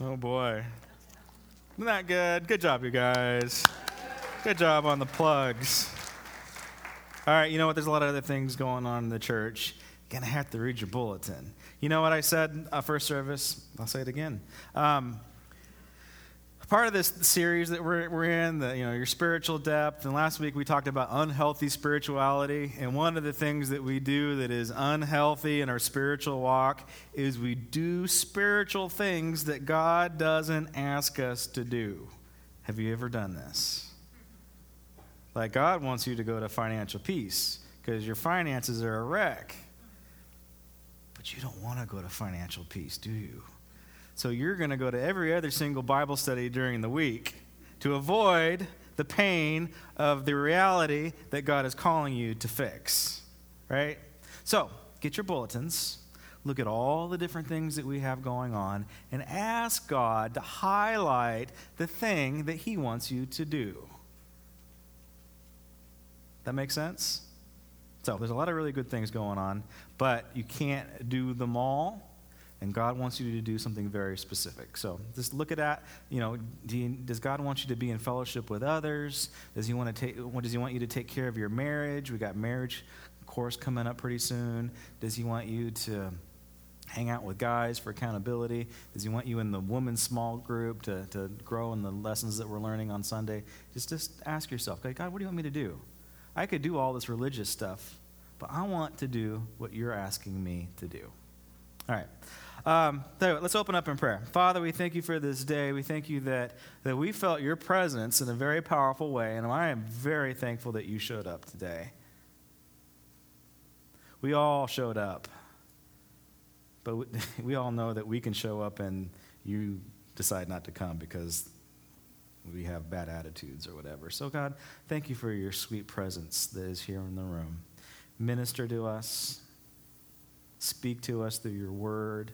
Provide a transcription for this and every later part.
Oh boy. Isn't that good? Good job, you guys. Good job on the plugs. All right, you know what? There's a lot of other things going on in the church. You're going to have to read your bulletin. You know what I said uh, first service? I'll say it again. Um, part of this series that we're, we're in, the, you know, your spiritual depth. And last week we talked about unhealthy spirituality. And one of the things that we do that is unhealthy in our spiritual walk is we do spiritual things that God doesn't ask us to do. Have you ever done this? Like God wants you to go to financial peace because your finances are a wreck. But you don't want to go to financial peace, do you? So you're going to go to every other single Bible study during the week to avoid the pain of the reality that God is calling you to fix. Right? So get your bulletins, look at all the different things that we have going on, and ask God to highlight the thing that He wants you to do. That makes sense? So there's a lot of really good things going on, but you can't do them all and God wants you to do something very specific. So just look at that. You know, do you, does God want you to be in fellowship with others? Does He want to take? Does He want you to take care of your marriage? We got marriage course coming up pretty soon. Does He want you to hang out with guys for accountability? Does He want you in the women's small group to, to grow in the lessons that we're learning on Sunday? Just just ask yourself, God, what do you want me to do? I could do all this religious stuff, but I want to do what you're asking me to do. All right. Um, so let's open up in prayer. Father, we thank you for this day. We thank you that, that we felt your presence in a very powerful way, and I am very thankful that you showed up today. We all showed up, but we, we all know that we can show up and you decide not to come because we have bad attitudes or whatever. So, God, thank you for your sweet presence that is here in the room. Minister to us, speak to us through your word.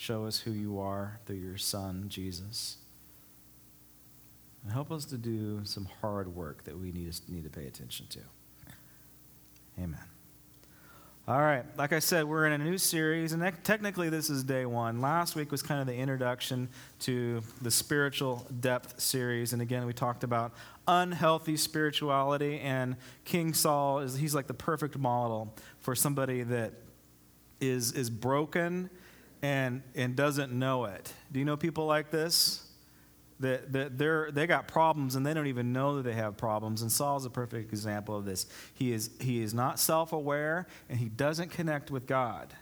Show us who you are through your Son, Jesus. And help us to do some hard work that we need to, need to pay attention to. Amen. All right, like I said, we're in a new series, and technically this is day one. Last week was kind of the introduction to the spiritual depth series, and again, we talked about unhealthy spirituality, and King Saul is he's like the perfect model for somebody that is is broken and, and doesn't know it. Do you know people like this? That, that they're, they got problems and they don't even know that they have problems. And Saul's a perfect example of this. He is, he is not self aware and he doesn't connect with God,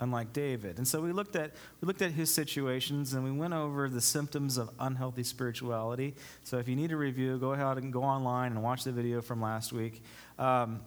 unlike David. And so we looked, at, we looked at his situations and we went over the symptoms of unhealthy spirituality. So if you need a review, go ahead and go online and watch the video from last week. Um,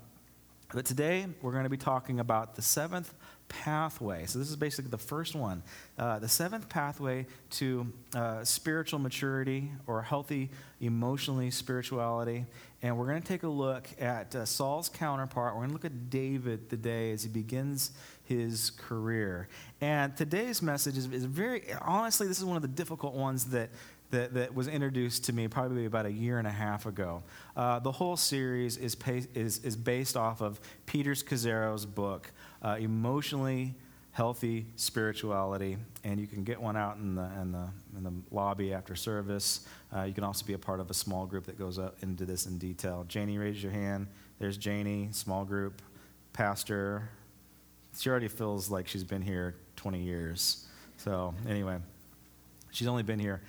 but today we're going to be talking about the seventh pathway. So, this is basically the first one. Uh, the seventh pathway to uh, spiritual maturity or healthy emotionally spirituality. And we're going to take a look at uh, Saul's counterpart. We're going to look at David today as he begins his career. And today's message is, is very, honestly, this is one of the difficult ones that that, that was introduced to me probably about a year and a half ago. Uh, the whole series is, pay, is, is based off of Peter Scazzero's book, uh, Emotionally Healthy Spirituality. And you can get one out in the, in the, in the lobby after service. Uh, you can also be a part of a small group that goes up into this in detail. Janie, raise your hand. There's Janie, small group, pastor. She already feels like she's been here 20 years. So, anyway, she's only been here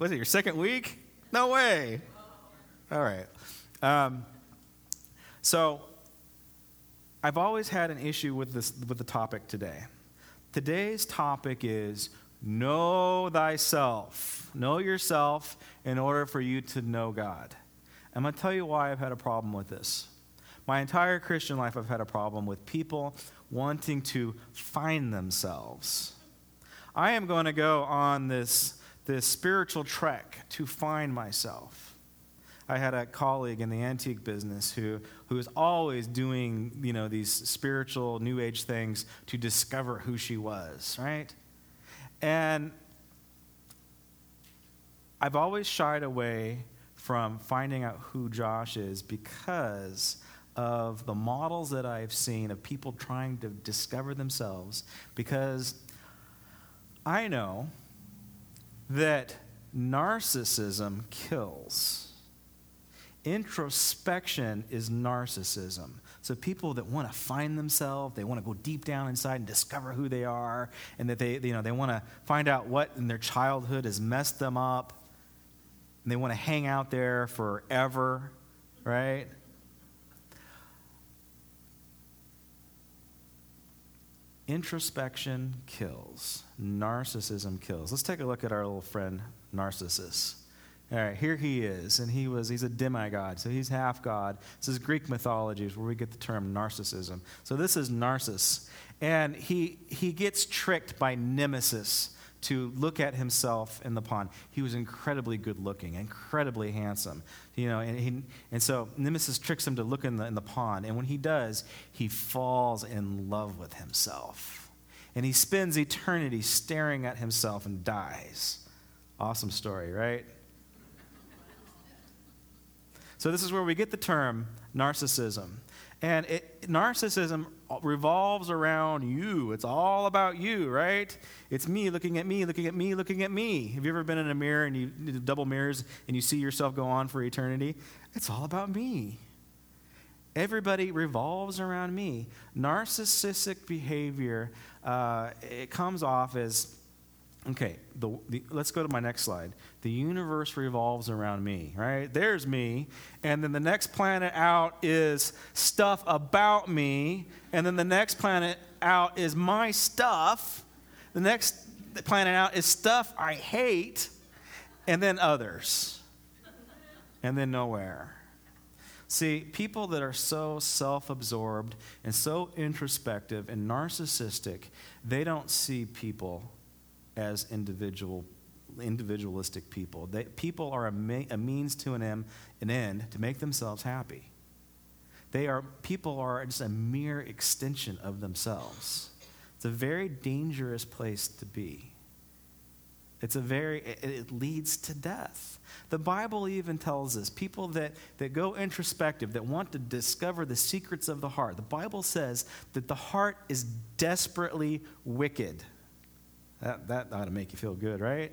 was it your second week? No way. All right. Um, so I've always had an issue with this with the topic today. Today's topic is know thyself. Know yourself in order for you to know God. I'm going to tell you why I've had a problem with this. My entire Christian life, I've had a problem with people wanting to find themselves. I am going to go on this this spiritual trek to find myself. I had a colleague in the antique business who, who was always doing, you know, these spiritual new age things to discover who she was, right? And I've always shied away from finding out who Josh is because of the models that I've seen of people trying to discover themselves because I know that narcissism kills. Introspection is narcissism. So people that want to find themselves, they want to go deep down inside and discover who they are, and that they, you know, they want to find out what in their childhood has messed them up, and they want to hang out there forever, right? Introspection kills. Narcissism kills. Let's take a look at our little friend Narcissus. All right, here he is, and he was he's a demigod, so he's half god. This is Greek mythology, is where we get the term narcissism. So this is Narcissus, and he he gets tricked by Nemesis to look at himself in the pond. He was incredibly good looking, incredibly handsome, you know, and he, and so Nemesis tricks him to look in the in the pond, and when he does, he falls in love with himself, and he spends eternity staring at himself and dies. Awesome story, right? So, this is where we get the term narcissism. And it, narcissism revolves around you. It's all about you, right? It's me looking at me, looking at me, looking at me. Have you ever been in a mirror and you double mirrors and you see yourself go on for eternity? It's all about me. Everybody revolves around me. Narcissistic behavior, uh, it comes off as Okay, the, the, let's go to my next slide. The universe revolves around me, right? There's me. And then the next planet out is stuff about me. And then the next planet out is my stuff. The next planet out is stuff I hate. And then others. And then nowhere. See, people that are so self absorbed and so introspective and narcissistic, they don't see people as individual, individualistic people. They, people are a, me, a means to an, an end to make themselves happy. They are, people are just a mere extension of themselves. It's a very dangerous place to be. It's a very, it, it leads to death. The Bible even tells us people that, that go introspective, that want to discover the secrets of the heart, the Bible says that the heart is desperately wicked. That, that ought to make you feel good, right?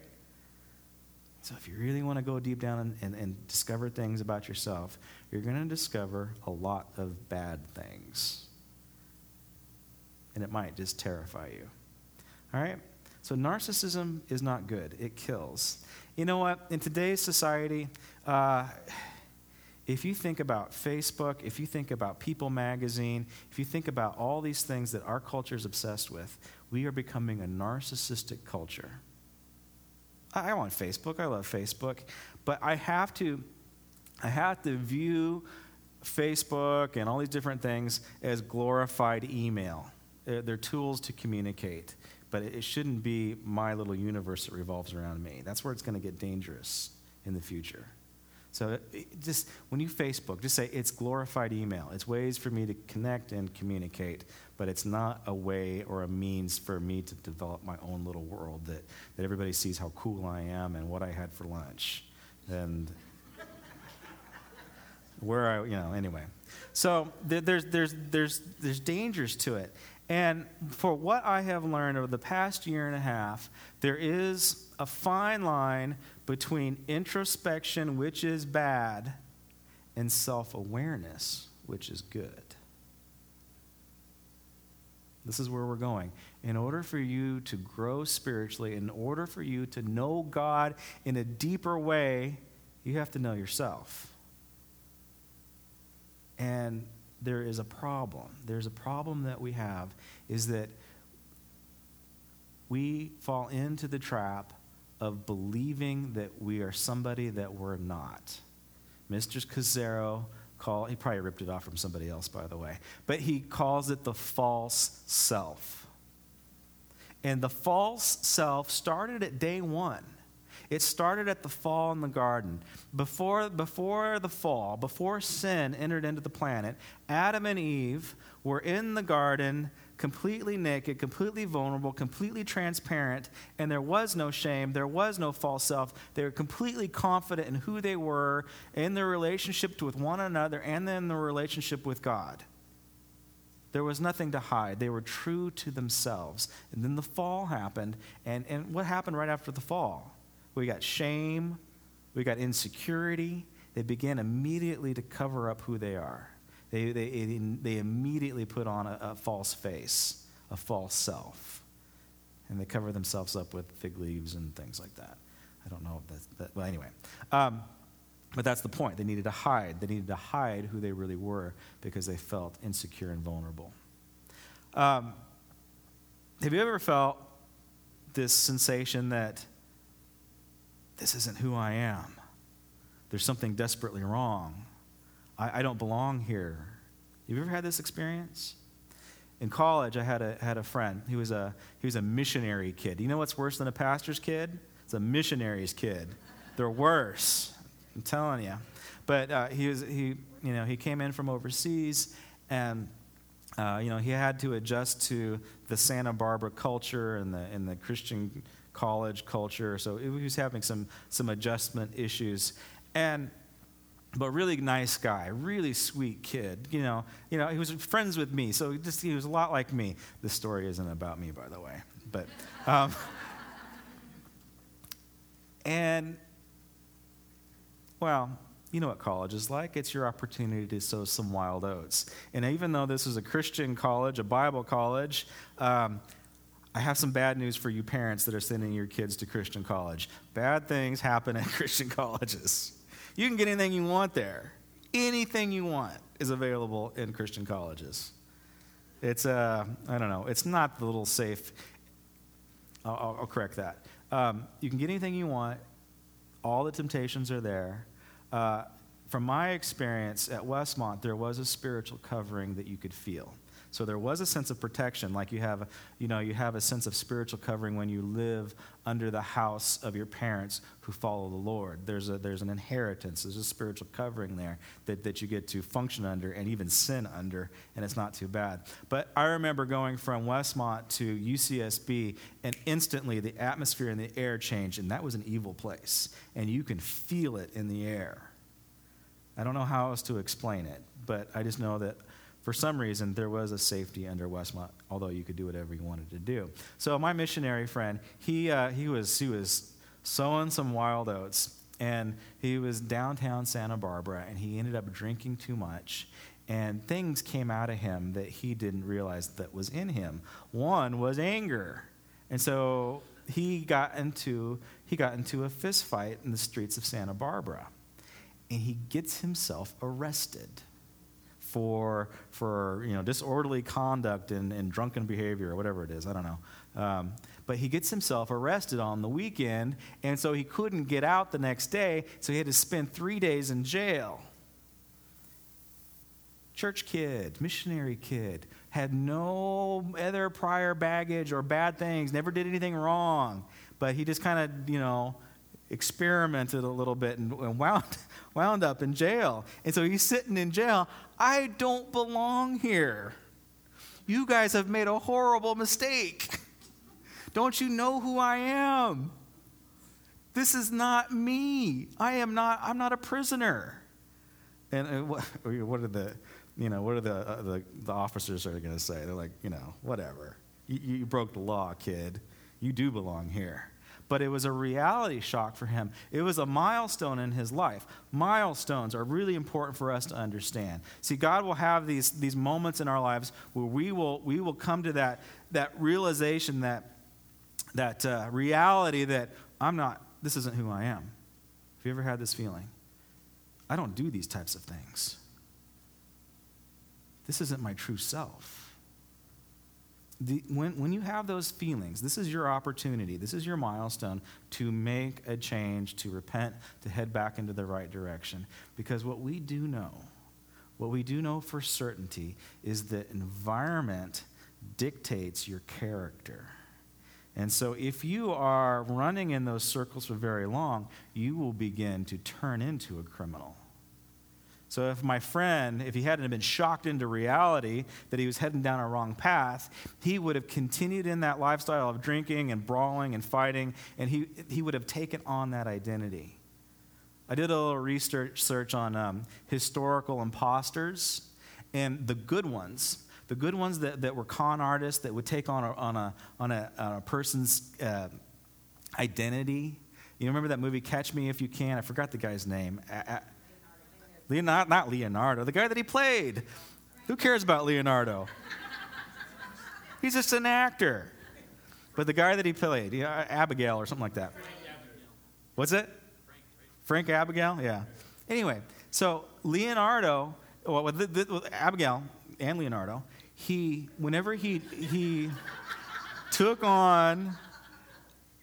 So, if you really want to go deep down and, and, and discover things about yourself, you're going to discover a lot of bad things. And it might just terrify you. All right? So, narcissism is not good, it kills. You know what? In today's society, uh, if you think about Facebook, if you think about People magazine, if you think about all these things that our culture is obsessed with, we are becoming a narcissistic culture. I, want Facebook, I love Facebook, but I have to I have to view Facebook and all these different things as glorified email. They're tools to communicate, but it shouldn't be my little universe that revolves around me. That's where it's going to get dangerous in the future. So just when you Facebook, just say it's glorified email. It's ways for me to connect and communicate, but it's not a way or a means for me to develop my own little world that, that everybody sees how cool I am and what I had for lunch. And where I, you know, anyway. So there's, there's, there's, there's dangers to it. And for what I have learned over the past year and a half, there is a fine line between introspection, which is bad, and self awareness, which is good. This is where we're going. In order for you to grow spiritually, in order for you to know God in a deeper way, you have to know yourself. And there is a problem. There's a problem that we have is that we fall into the trap of believing that we are somebody that we're not. Mr. Scazzero call he probably ripped it off from somebody else by the way but he calls it the false self and the false self started at day one it started at the fall in the garden before, before the fall before sin entered into the planet adam and eve were in the garden completely naked, completely vulnerable, completely transparent, and there was no shame, there was no false self. They were completely confident in who they were, in their relationship with one another, and then their relationship with God. There was nothing to hide. They were true to themselves. And then the fall happened. And, and what happened right after the fall? We got shame, we got insecurity. They began immediately to cover up who they are. They, they, they immediately put on a, a false face, a false self. And they cover themselves up with fig leaves and things like that. I don't know if that's, that, well, anyway. Um, but that's the point. They needed to hide. They needed to hide who they really were because they felt insecure and vulnerable. Um, have you ever felt this sensation that this isn't who I am? There's something desperately wrong. I, I don't belong here. Have you ever had this experience? In college, I had a, had a friend. He was a, he was a missionary kid. You know what's worse than a pastor's kid? It's a missionary's kid. They're worse. I'm telling you. But uh, he was he you know he came in from overseas and. Uh, you know, he had to adjust to the Santa Barbara culture and the, and the Christian college culture. So he was having some, some adjustment issues. And but really nice guy, really sweet kid. You know, you know, he was friends with me, so just he was a lot like me. This story isn't about me, by the way, but. Um, and well, you know what college is like. It's your opportunity to sow some wild oats. And even though this is a Christian college, a Bible college, um, I have some bad news for you parents that are sending your kids to Christian college. Bad things happen at Christian colleges. You can get anything you want there. Anything you want is available in Christian colleges. It's, uh, I don't know, it's not the little safe. I'll, I'll correct that. Um, you can get anything you want all the temptations are there. Uh, from my experience at Westmont, there was a spiritual covering that you could feel. So there was a sense of protection, like you have, you know, you have a sense of spiritual covering when you live under the house of your parents who follow the Lord. There's, a, there's an inheritance, there's a spiritual covering there that, that you get to function under and even sin under, and it's not too bad. But I remember going from Westmont to UCSB, and instantly the atmosphere and the air changed, and that was an evil place. And you can feel it in the air. I don't know how else to explain it, but I just know that for some reason, there was a safety under Westmont, although you could do whatever you wanted to do. So my missionary friend, he, uh, he, was, he was sowing some wild oats, and he was downtown Santa Barbara, and he ended up drinking too much, and things came out of him that he didn't realize that was in him. One was anger, and so he got into he got into a fist fight in the streets of Santa Barbara, and he gets himself arrested for, for you know, disorderly conduct and, and drunken behavior or whatever it is. I don't know. Um, but he gets himself arrested on the weekend, and so he couldn't get out the next day, so he had to spend three days in jail. Church kid, missionary kid, had no other prior baggage or bad things, never did anything wrong, but he just kind of, you know, experimented a little bit and, and wound, wound up in jail. And so he's sitting in jail. I don't belong here. You guys have made a horrible mistake. Don't you know who I am? This is not me. I am not, I'm not a prisoner. And, and what, what are the, you know, what are the, uh, the, the, officers are going to say? They're like, you know, whatever. You, you broke the law, kid. You do belong here but it was a reality shock for him. It was a milestone in his life. Milestones are really important for us to understand. See, God will have these, these moments in our lives where we will, we will come to that, that realization, that, that uh, reality that I'm not, this isn't who I am. Have you ever had this feeling? I don't do these types of things. This isn't my true self the, when, when you have those feelings, this is your opportunity, this is your milestone to make a change, to repent, to head back into the right direction. Because what we do know, what we do know for certainty, is that environment dictates your character. And so, if you are running in those circles for very long, you will begin to turn into a criminal. So if my friend, if he hadn't been shocked into reality that he was heading down a wrong path, he would have continued in that lifestyle of drinking and brawling and fighting, and he, he would have taken on that identity. I did a little research search on um, historical imposters, and the good ones, The good ones that, that were con artists that would take on a, on a, on a, on a person's uh, identity. You remember that movie, Catch Me If You Can? I forgot the guy's name. Leonardo, not Leonardo, the guy that he played. Who cares about Leonardo? He's just an actor. But the guy that he played, Abigail or something like that. What's it? Frank Abigail? Yeah. Anyway, so Leonardo, well, with, the, the, with Abigail and Leonardo, he, whenever he, he took on,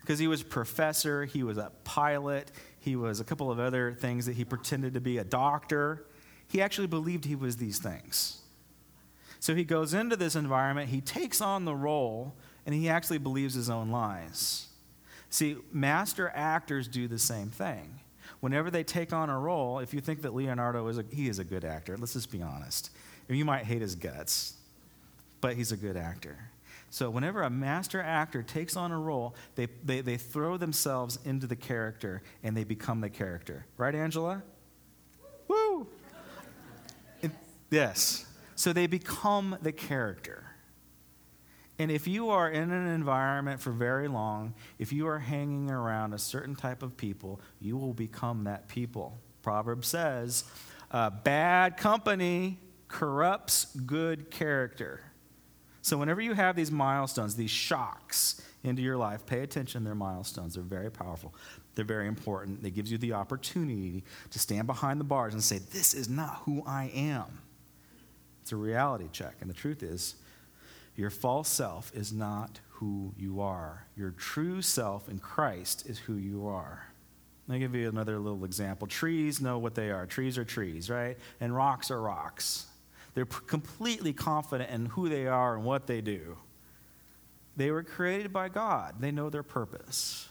because he was a professor, he was a pilot, he was a couple of other things that he pretended to be a doctor. He actually believed he was these things. So he goes into this environment, he takes on the role, and he actually believes his own lies. See, master actors do the same thing. Whenever they take on a role, if you think that Leonardo is a, he is a good actor, let's just be honest. You might hate his guts, but he's a good actor. So whenever a master actor takes on a role, they, they, they throw themselves into the character and they become the character. Right, Angela? Woo! It, yes. So they become the character. And if you are in an environment for very long, if you are hanging around a certain type of people, you will become that people. Proverb says, bad company corrupts good character. So whenever you have these milestones, these shocks into your life, pay attention. They're milestones. They're very powerful. They're very important. They gives you the opportunity to stand behind the bars and say, "This is not who I am." It's a reality check, and the truth is, your false self is not who you are. Your true self in Christ is who you are. Let me give you another little example. Trees know what they are. Trees are trees, right? And rocks are rocks. They're completely confident in who they are and what they do. They were created by God, they know their purpose.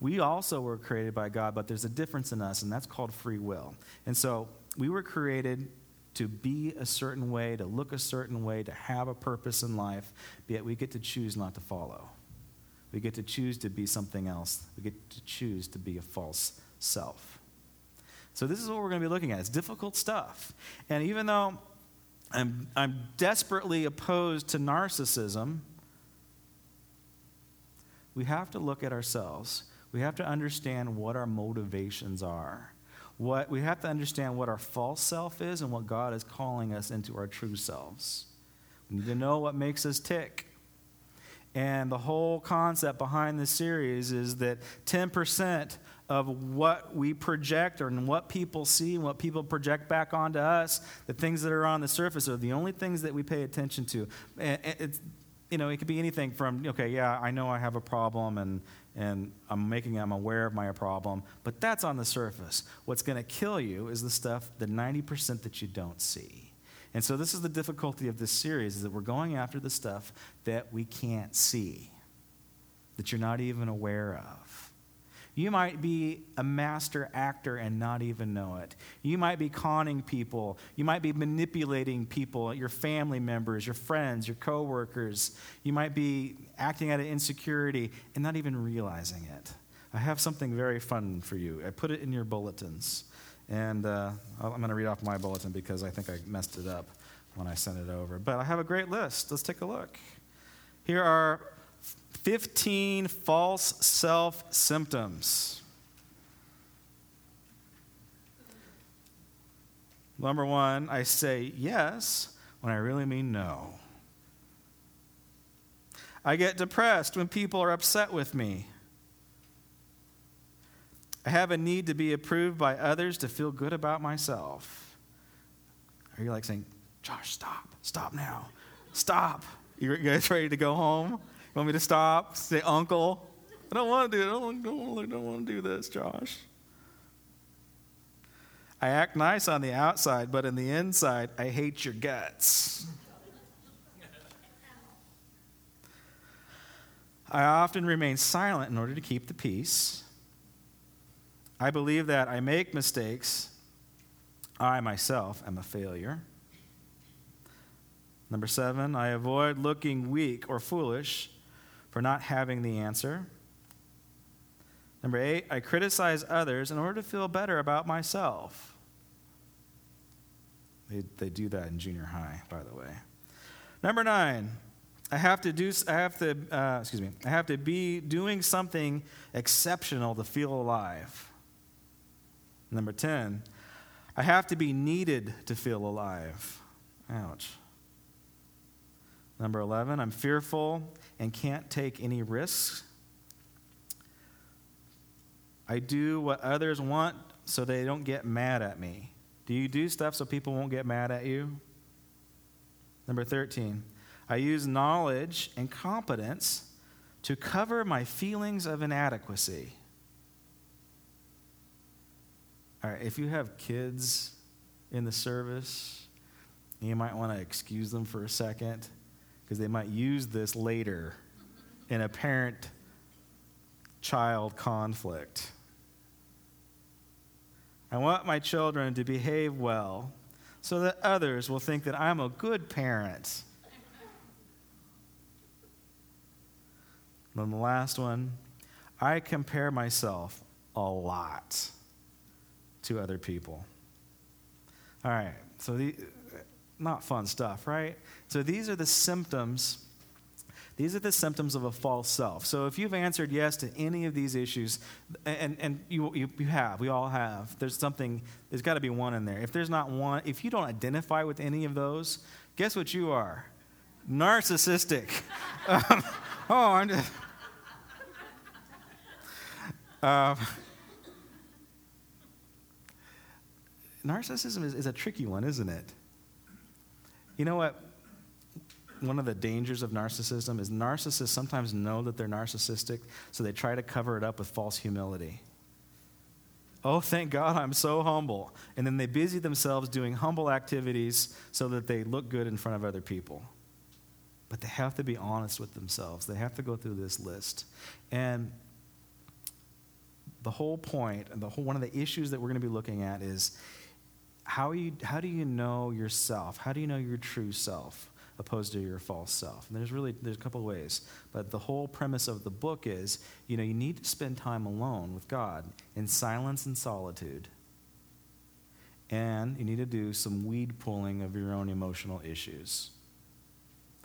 We also were created by God, but there's a difference in us, and that's called free will. And so we were created to be a certain way, to look a certain way, to have a purpose in life, yet we get to choose not to follow. We get to choose to be something else. We get to choose to be a false self. So, this is what we're going to be looking at. It's difficult stuff. And even though I'm, I'm desperately opposed to narcissism, we have to look at ourselves. We have to understand what our motivations are what we have to understand what our false self is and what God is calling us into our true selves. We need to know what makes us tick. And the whole concept behind this series is that 10% of what we project or what people see and what people project back onto us, the things that are on the surface are the only things that we pay attention to. It's, you know, it could be anything from, okay, yeah, I know I have a problem and, and I'm making, I'm aware of my problem, but that's on the surface. What's going to kill you is the stuff, the 90% that you don't see. And so this is the difficulty of this series, is that we're going after the stuff that we can't see, that you're not even aware of. You might be a master actor and not even know it. You might be conning people. You might be manipulating people, your family members, your friends, your coworkers. You might be acting out of insecurity and not even realizing it. I have something very fun for you. I put it in your bulletins. And uh, I'm going to read off my bulletin because I think I messed it up when I sent it over. But I have a great list. Let's take a look. Here are 15 false self symptoms. Number one, I say yes when I really mean no. I get depressed when people are upset with me. I have a need to be approved by others to feel good about myself. Are you like saying, Josh, stop, stop now, stop? You guys ready to go home? Want me to stop? Say, Uncle? I don't want to do it. I don't, don't, don't want to do this, Josh. I act nice on the outside, but in the inside, I hate your guts. I often remain silent in order to keep the peace. I believe that I make mistakes. I myself am a failure. Number seven, I avoid looking weak or foolish for not having the answer. Number eight, I criticize others in order to feel better about myself. They, they do that in junior high, by the way. Number nine, I have to do, I have to, uh, excuse me, I have to be doing something exceptional to feel alive. Number 10, I have to be needed to feel alive. Ouch. Number 11, I'm fearful and can't take any risks. I do what others want so they don't get mad at me. Do you do stuff so people won't get mad at you? Number 13, I use knowledge and competence to cover my feelings of inadequacy. All right, if you have kids in the service, you might want to excuse them for a second because they might use this later in a parent child conflict. I want my children to behave well so that others will think that I'm a good parent. then the last one I compare myself a lot to other people. All right, so the, not fun stuff, right? So these are the symptoms. These are the symptoms of a false self. So if you've answered yes to any of these issues, and, and you, you, you have, we all have, there's something, there's got to be one in there. If there's not one, if you don't identify with any of those, guess what you are? Narcissistic. um, oh, I'm just. Um, narcissism is, is a tricky one, isn't it? You know what? One of the dangers of narcissism is narcissists sometimes know that they're narcissistic, so they try to cover it up with false humility. Oh, thank God I'm so humble. And then they busy themselves doing humble activities so that they look good in front of other people. But they have to be honest with themselves. They have to go through this list. And the whole point, and the whole, one of the issues that we're going to be looking at is how, you, how do you know yourself? How do you know your true self opposed to your false self? And there's really there's a couple of ways, but the whole premise of the book is, you know, you need to spend time alone with God in silence and solitude. And you need to do some weed pulling of your own emotional issues.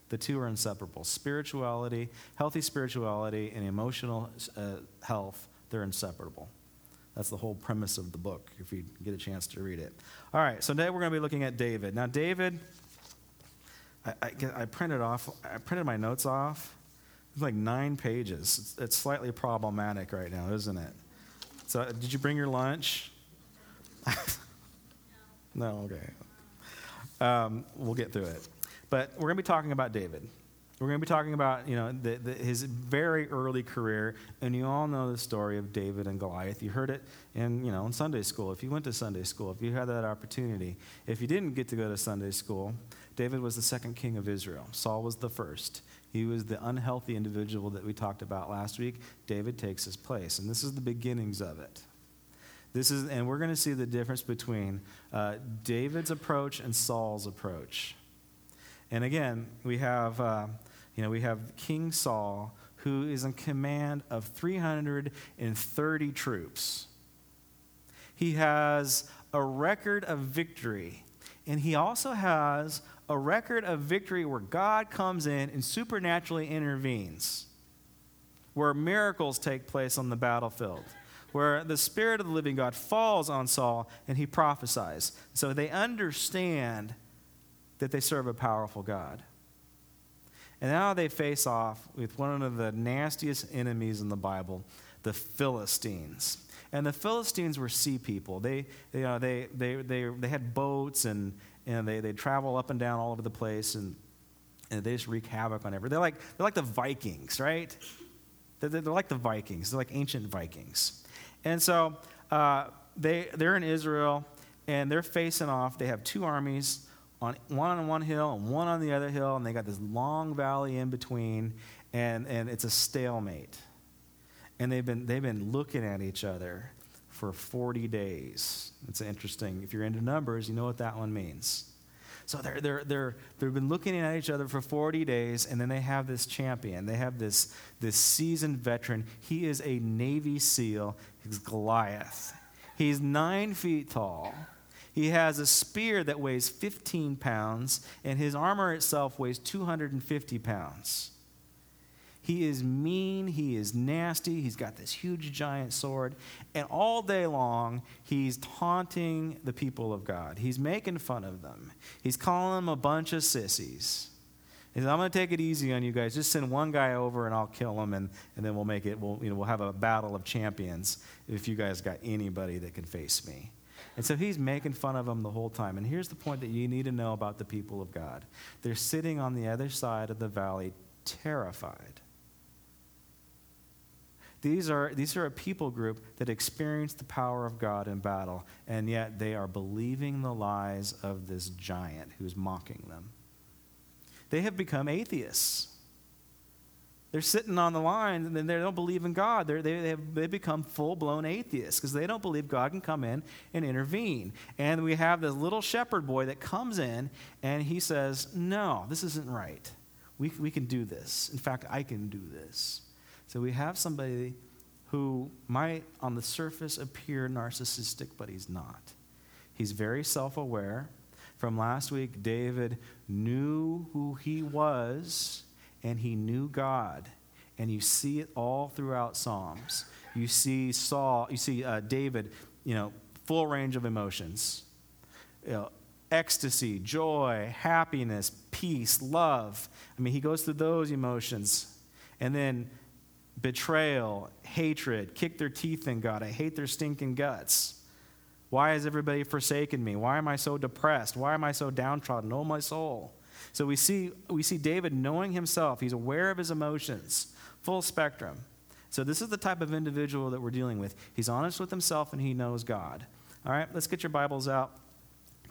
The two are inseparable. Spirituality, healthy spirituality, and emotional uh, health, they're inseparable. That's the whole premise of the book, if you get a chance to read it. All right, so today we're going to be looking at David. Now, David, I, I, I printed off, I printed my notes off. It's like nine pages. It's, it's, slightly problematic right now, isn't it? So, did you bring your lunch? no, okay. Um, we'll get through it. But we're going to be talking about David. We're going to be talking about, you know, the, the, his very early career, and you all know the story of David and Goliath. You heard it in, you know, in Sunday school. If you went to Sunday school, if you had that opportunity. If you didn't get to go to Sunday school, David was the second king of Israel. Saul was the first. He was the unhealthy individual that we talked about last week. David takes his place, and this is the beginnings of it. This is, and we're going to see the difference between uh, David's approach and Saul's approach. And again, we have. Uh, you know, we have King Saul, who is in command of 330 troops. He has a record of victory, and he also has a record of victory where God comes in and supernaturally intervenes, where miracles take place on the battlefield, where the Spirit of the living God falls on Saul and he prophesies. So they understand that they serve a powerful God. And now they face off with one of the nastiest enemies in the Bible, the Philistines. And the Philistines were sea people. They, you know, they, they, they, they had boats and, and they, they travel up and down all over the place and, and they just wreak havoc on everything. They're like, they're like the Vikings, right? They're, they're like the Vikings. They're like ancient Vikings. And so uh, they, they're in Israel and they're facing off. They have two armies on one on one hill and one on the other hill, and they got this long valley in between, and, and it's a stalemate. And they've been, they've been looking at each other for 40 days. It's interesting. If you're into numbers, you know what that one means. So they're, they're, they're, they've been looking at each other for 40 days, and then they have this champion. They have this, this seasoned veteran. He is a Navy SEAL. He's Goliath. He's nine feet tall. He has a spear that weighs 15 pounds, and his armor itself weighs 250 pounds. He is mean, he is nasty, he's got this huge giant sword, and all day long he's taunting the people of God. He's making fun of them. He's calling them a bunch of sissies. He says, I'm going to take it easy on you guys. Just send one guy over and I'll kill him, and, and then we'll make it, we'll, you know, we'll have a battle of champions if you guys got anybody that can face me. And so he's making fun of them the whole time. And here's the point that you need to know about the people of God they're sitting on the other side of the valley, terrified. These are, these are a people group that experience the power of God in battle, and yet they are believing the lies of this giant who's mocking them. They have become atheists. They're sitting on the line and they don't believe in God. They're, they, they have, they become full blown atheists because they don't believe God can come in and intervene. And we have this little shepherd boy that comes in and he says, No, this isn't right. We, we can do this. In fact, I can do this. So we have somebody who might, on the surface, appear narcissistic, but he's not. He's very self aware. From last week, David knew who he was and he knew God. And you see it all throughout Psalms. You see Saul, you see uh, David, you know, full range of emotions. You know, ecstasy, joy, happiness, peace, love. I mean, he goes through those emotions. And then betrayal, hatred, kick their teeth in God. I hate their stinking guts. Why has everybody forsaken me? Why am I so depressed? Why am I so downtrodden? Oh, my soul. So we see, we see David knowing himself. He's aware of his emotions, full spectrum. So this is the type of individual that we're dealing with. He's honest with himself and he knows God. All right, let's get your Bibles out.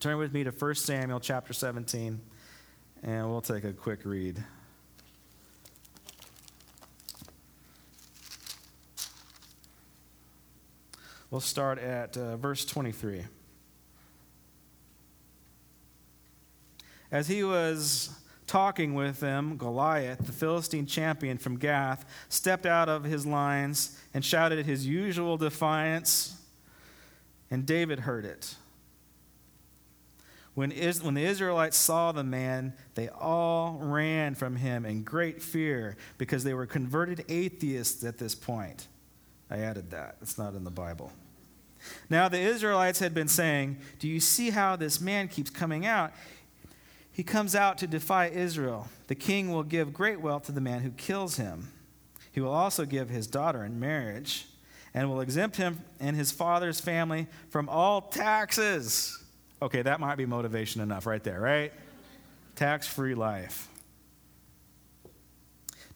Turn with me to 1 Samuel chapter 17, and we'll take a quick read. We'll start at uh, verse 23. As he was talking with them, Goliath, the Philistine champion from Gath, stepped out of his lines and shouted his usual defiance, and David heard it. When, Is- when the Israelites saw the man, they all ran from him in great fear because they were converted atheists at this point. I added that. It's not in the Bible. Now, the Israelites had been saying, Do you see how this man keeps coming out? He comes out to defy Israel. The king will give great wealth to the man who kills him. He will also give his daughter in marriage and will exempt him and his father's family from all taxes. Okay, that might be motivation enough right there, right? Tax free life.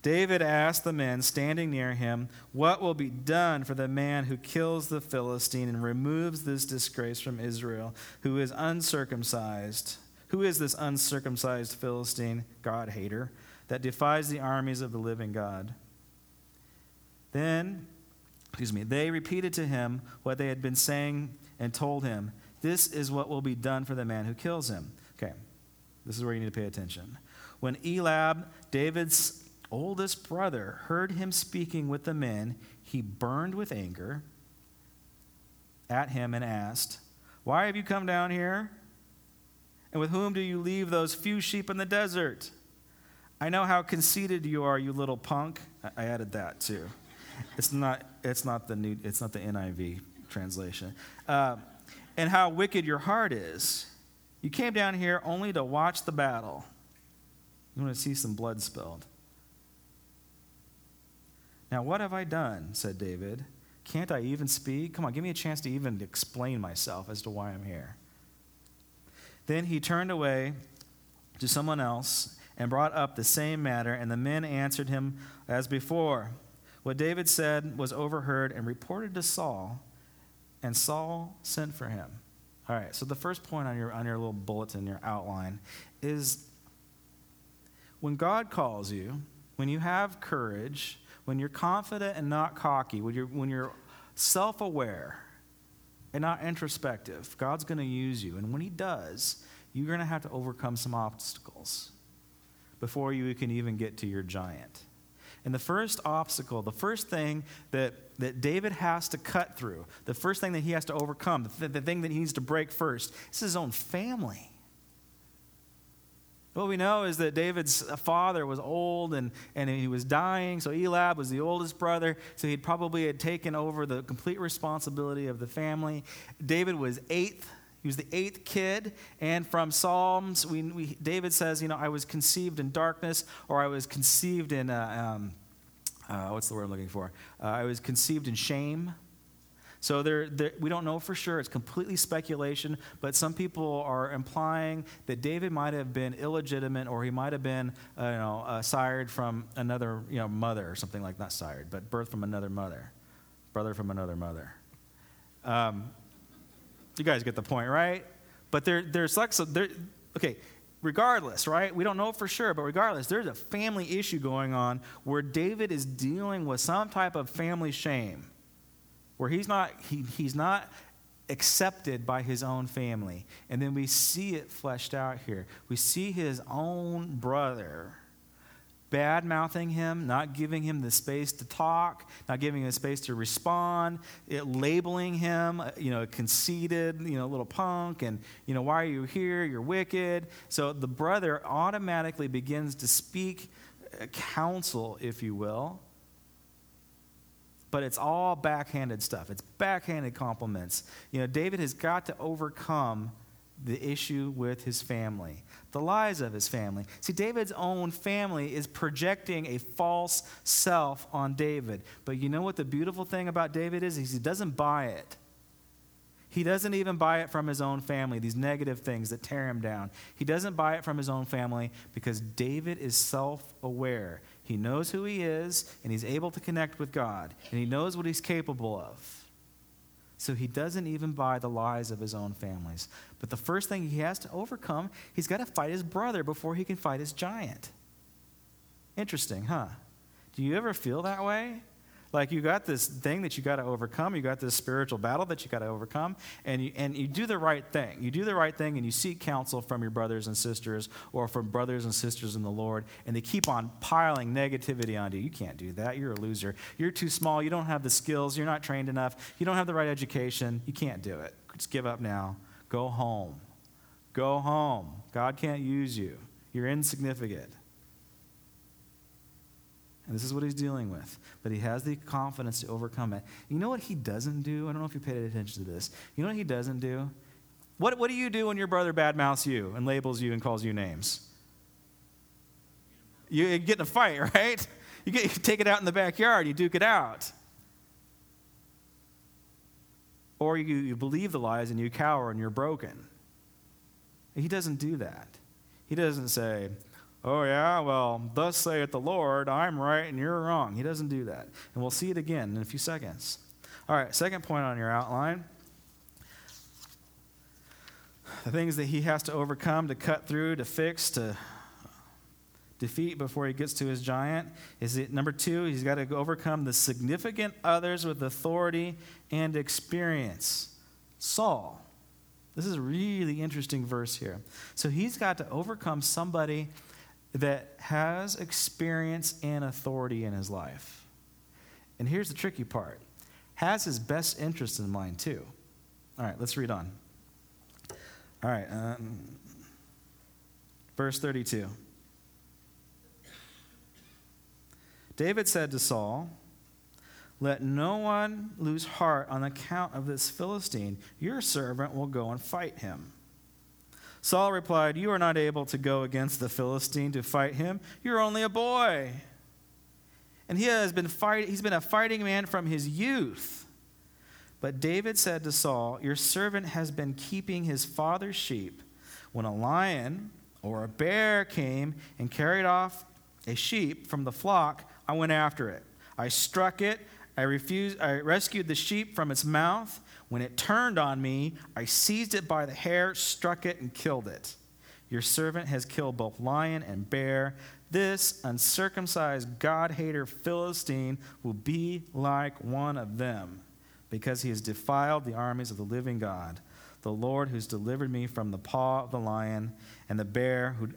David asked the men standing near him, What will be done for the man who kills the Philistine and removes this disgrace from Israel, who is uncircumcised? Who is this uncircumcised Philistine, God hater, that defies the armies of the living God? Then, excuse me, they repeated to him what they had been saying and told him, This is what will be done for the man who kills him. Okay, this is where you need to pay attention. When Elab, David's oldest brother heard him speaking with the men, he burned with anger at him and asked, Why have you come down here? And with whom do you leave those few sheep in the desert? I know how conceited you are, you little punk. I added that too. It's not, it's not, the, new, it's not the NIV translation. Uh, and how wicked your heart is. You came down here only to watch the battle. You want to see some blood spilled. Now, what have I done? said David. Can't I even speak? Come on, give me a chance to even explain myself as to why I'm here. Then he turned away to someone else and brought up the same matter, and the men answered him as before. What David said was overheard and reported to Saul, and Saul sent for him. All right, so the first point on your, on your little bulletin, your outline, is when God calls you, when you have courage, when you're confident and not cocky, when you're, when you're self aware and not introspective, God's going to use you. And when He does, you're going to have to overcome some obstacles before you can even get to your giant. And the first obstacle, the first thing that, that David has to cut through, the first thing that he has to overcome, the, th- the thing that he needs to break first, is his own family. What we know is that David's father was old and, and he was dying, so Elab was the oldest brother, so he probably had taken over the complete responsibility of the family. David was eighth. He was the eighth kid, and from Psalms, we, we, David says, you know, I was conceived in darkness, or I was conceived in, uh, um, uh, what's the word I'm looking for? Uh, I was conceived in shame. So there, there, we don't know for sure. It's completely speculation, but some people are implying that David might have been illegitimate or he might have been uh, you know, uh, sired from another you know, mother or something like not sired, but birth from another mother, brother from another mother. Um, you guys get the point, right? But there, there's like, so there, okay, regardless, right? We don't know for sure, but regardless, there's a family issue going on where David is dealing with some type of family shame where he's not, he, he's not accepted by his own family. And then we see it fleshed out here. We see his own brother bad mouthing him, not giving him the space to talk, not giving him the space to respond, it, labeling him, uh, you know, conceited, you know, little punk, and, you know, why are you here? You're wicked. So the brother automatically begins to speak uh, counsel, if you will, but it's all backhanded stuff. It's backhanded compliments. You know, David has got to overcome the issue with his family, the lies of his family. See, David's own family is projecting a false self on David. But you know what the beautiful thing about David is? He doesn't buy it. He doesn't even buy it from his own family, these negative things that tear him down. He doesn't buy it from his own family because David is self aware. He knows who he is, and he's able to connect with God, and he knows what he's capable of. So he doesn't even buy the lies of his own families. But the first thing he has to overcome, he's got to fight his brother before he can fight his giant. Interesting, huh? Do you ever feel that way? Like you got this thing that you got to overcome, you got this spiritual battle that you got to overcome, and you, and you do the right thing. You do the right thing and you seek counsel from your brothers and sisters or from brothers and sisters in the Lord, and they keep on piling negativity onto you. You can't do that. You're a loser. You're too small. You don't have the skills. You're not trained enough. You don't have the right education. You can't do it. Just give up now. Go home. Go home. God can't use you. You're insignificant. And this is what he's dealing with. But he has the confidence to overcome it. You know what he doesn't do? I don't know if you paid attention to this. You know what he doesn't do? What, what do you do when your brother badmouths you and labels you and calls you names? You, get in a fight, right? You, get, you take it out in the backyard, you duke it out. Or you, you believe the lies and you cower and you're broken. He doesn't do that. He doesn't say, oh, yeah, well, thus saith the Lord, I'm right and you're wrong. He doesn't do that. And we'll see it again in a few seconds. All right, second point on your outline the things that he has to overcome, to cut through, to fix, to defeat before he gets to his giant is it number two he's got to overcome the significant others with authority and experience saul this is a really interesting verse here so he's got to overcome somebody that has experience and authority in his life. And here's the tricky part has his best interest in mind, too. All right, let's read on. All right, um, verse 32. David said to Saul, Let no one lose heart on account of this Philistine. Your servant will go and fight him. Saul replied, You are not able to go against the Philistine to fight him. You're only a boy. And he has been fight, he's been a fighting man from his youth. But David said to Saul, Your servant has been keeping his father's sheep. When a lion or a bear came and carried off a sheep from the flock, I went after it. I struck it. I, refused, I rescued the sheep from its mouth when it turned on me, I seized it by the hair, struck it, and killed it. Your servant has killed both lion and bear. This uncircumcised God hater Philistine will be like one of them, because he has defiled the armies of the living God, the Lord who's delivered me from the paw of the lion and the bear who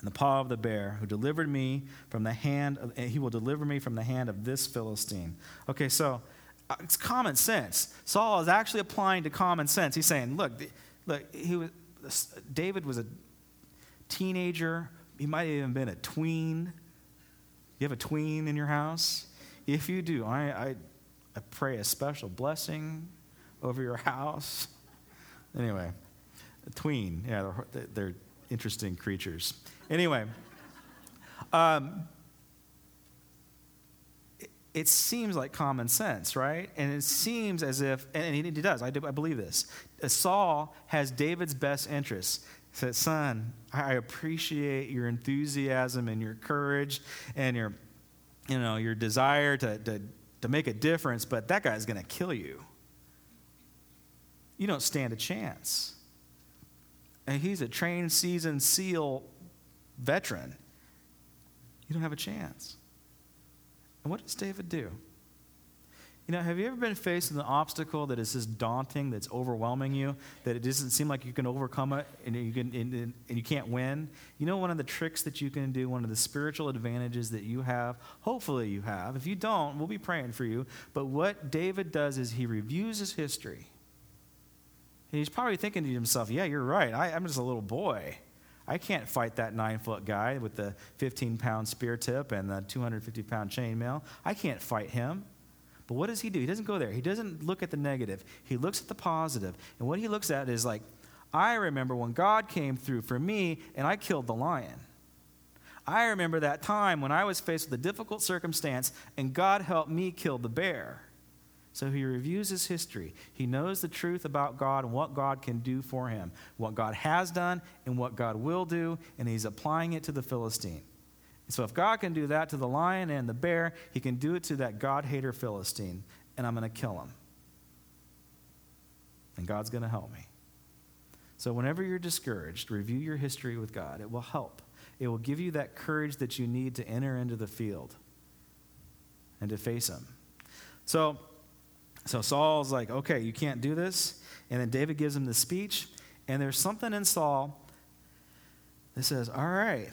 in the paw of the bear, who delivered me from the hand of, he will deliver me from the hand of this Philistine. Okay, so it's common sense. Saul is actually applying to common sense. He's saying, look, look, he was, David was a teenager. He might have even been a tween. You have a tween in your house? If you do, I, I, I pray a special blessing over your house. Anyway, a tween, yeah, they're, they're interesting creatures. Anyway, um, it, seems like common sense, right? And it seems as if, and he does, I, do, I believe this. Saul has David's best interests. He said, Son, I appreciate your enthusiasm and your courage and your, you know, your desire to, to, to make a difference, but that guy's going to kill you. You don't stand a chance. And he's a trained, seasoned SEAL veteran. You don't have a chance. And what does David do? You know, have you ever been faced with an obstacle that is just daunting, that's overwhelming you, that it doesn't seem like you can overcome it and you, can, and, and you can't win? You know, one of the tricks that you can do, one of the spiritual advantages that you have, hopefully you have. If you don't, we'll be praying for you. But what David does is he reviews his history. he's probably thinking to himself, yeah, you're right. I, I'm just a little boy. I can't fight that nine foot guy with the 15 pound spear tip and the 250 pound chainmail. I can't fight him. But what does he do? He doesn't go there. He doesn't look at the negative. He looks at the positive. And what he looks at is like, I remember when God came through for me and I killed the lion. I remember that time when I was faced with a difficult circumstance and God helped me kill the bear. So he reviews his history. He knows the truth about God and what God can do for him, what God has done and what God will do, and he's applying it to the Philistine. So if God can do that to the lion and the bear, he can do it to that God hater Philistine, and I'm going to kill him. And God's going to help me. So whenever you're discouraged, review your history with God. It will help. It will give you that courage that you need to enter into the field and to face him. So, so Saul's like, okay, you can't do this. And then David gives him the speech. And there's something in Saul that says, all right,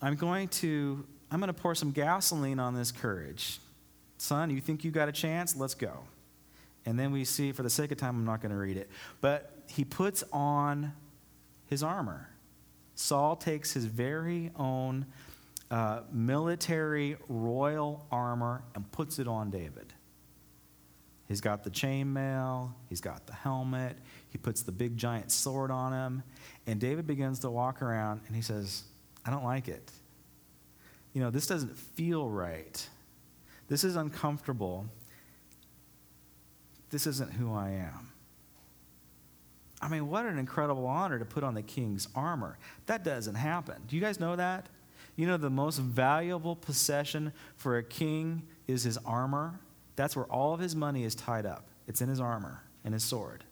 I'm going to I'm going to pour some gasoline on this courage. Son, you think you got a chance? Let's go. And then we see, for the sake of time, I'm not going to read it. But he puts on his armor. Saul takes his very own uh, military royal armor and puts it on David. He's got the chainmail, he's got the helmet, he puts the big giant sword on him, and David begins to walk around and he says, I don't like it. You know, this doesn't feel right. This is uncomfortable. This isn't who I am. I mean, what an incredible honor to put on the king's armor. That doesn't happen. Do you guys know that? You know, the most valuable possession for a king is his armor. That's where all of his money is tied up. It's in his armor and his sword.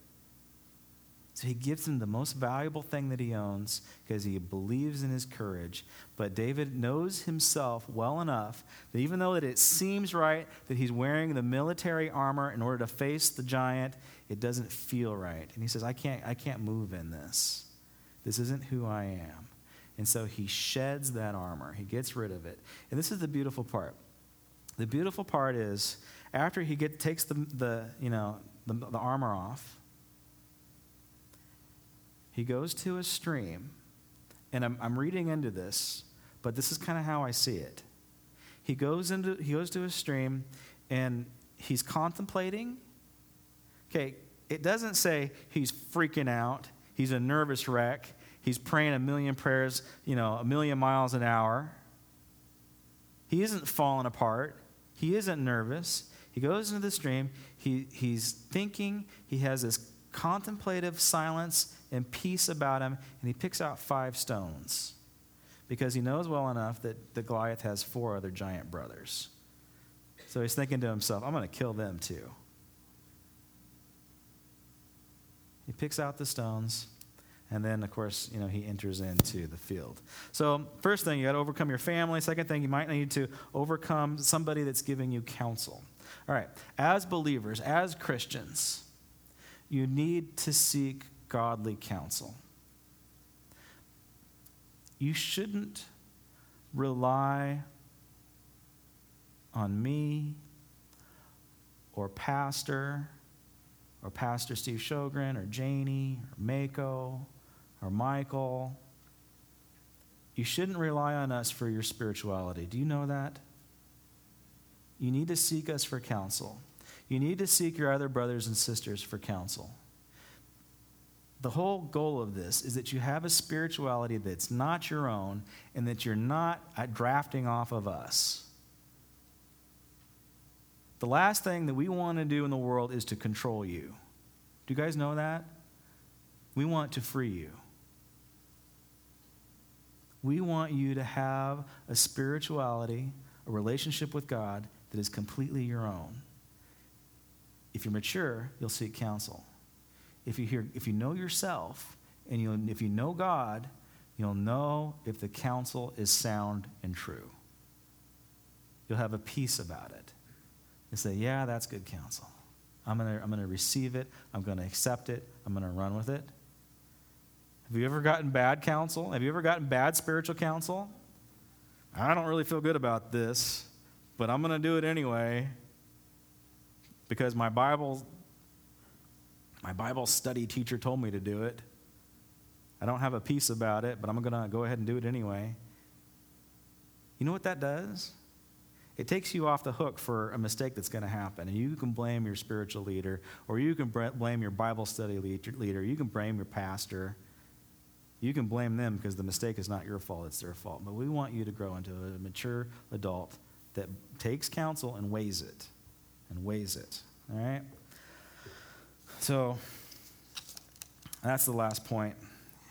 So he gives him the most valuable thing that he owns because he believes in his courage. But David knows himself well enough that even though that it seems right that he's wearing the military armor in order to face the giant, it doesn't feel right. And he says, I can't, I can't move in this. This isn't who I am. And so he sheds that armor. He gets rid of it. And this is the beautiful part. The beautiful part is after he get, takes the, the, you know, the, the armor off, he goes to a stream, and I'm, I'm reading into this, but this is kind of how I see it. He goes, into, he goes to a stream, and he's contemplating. Okay, it doesn't say he's freaking out, he's a nervous wreck, he's praying a million prayers, you know, a million miles an hour. He isn't falling apart. He isn't nervous. He goes into the stream. He, he's thinking. He has this contemplative silence and peace about him, and he picks out five stones because he knows well enough that the Goliath has four other giant brothers. So he's thinking to himself, I'm going to kill them too. He picks out the stones, and then, of course, you know, he enters into the field. So, first thing, you got to overcome your family. Second thing, you might need to overcome somebody that's giving you counsel. All right, as believers, as Christians, you need to seek godly counsel. You shouldn't rely on me or Pastor or Pastor Steve Sjogren or Janie or Mako or Michael. You shouldn't rely on us for your spirituality. Do you know that? You need to seek us for counsel. You need to seek your other brothers and sisters for counsel. The whole goal of this is that you have a spirituality that's not your own and that you're not uh, drafting off of us. The last thing that we want to do in the world is to control you. Do you guys know that? We want to free you. We want you to have a spirituality, a relationship with God that is completely your own. If you're mature, you'll seek counsel. If you, hear, if you know yourself and you if you know God, you'll know if the counsel is sound and true. You'll have a peace about it and say, Yeah, that's good counsel. I'm going to I'm going to receive it. I'm going to accept it. I'm going to run with it. Have you ever gotten bad counsel? Have you ever gotten bad spiritual counsel? I don't really feel good about this, but I'm going to do it anyway because my Bible my Bible study teacher told me to do it. I don't have a peace about it, but I'm going to go ahead and do it anyway. You know what that does? It takes you off the hook for a mistake that's going to happen. And you can blame your spiritual leader, or you can blame your Bible study leader, you can blame your pastor. You can blame them because the mistake is not your fault, it's their fault. But we want you to grow into a mature adult that takes counsel and weighs it. And weighs it. All right? So, that's the last point.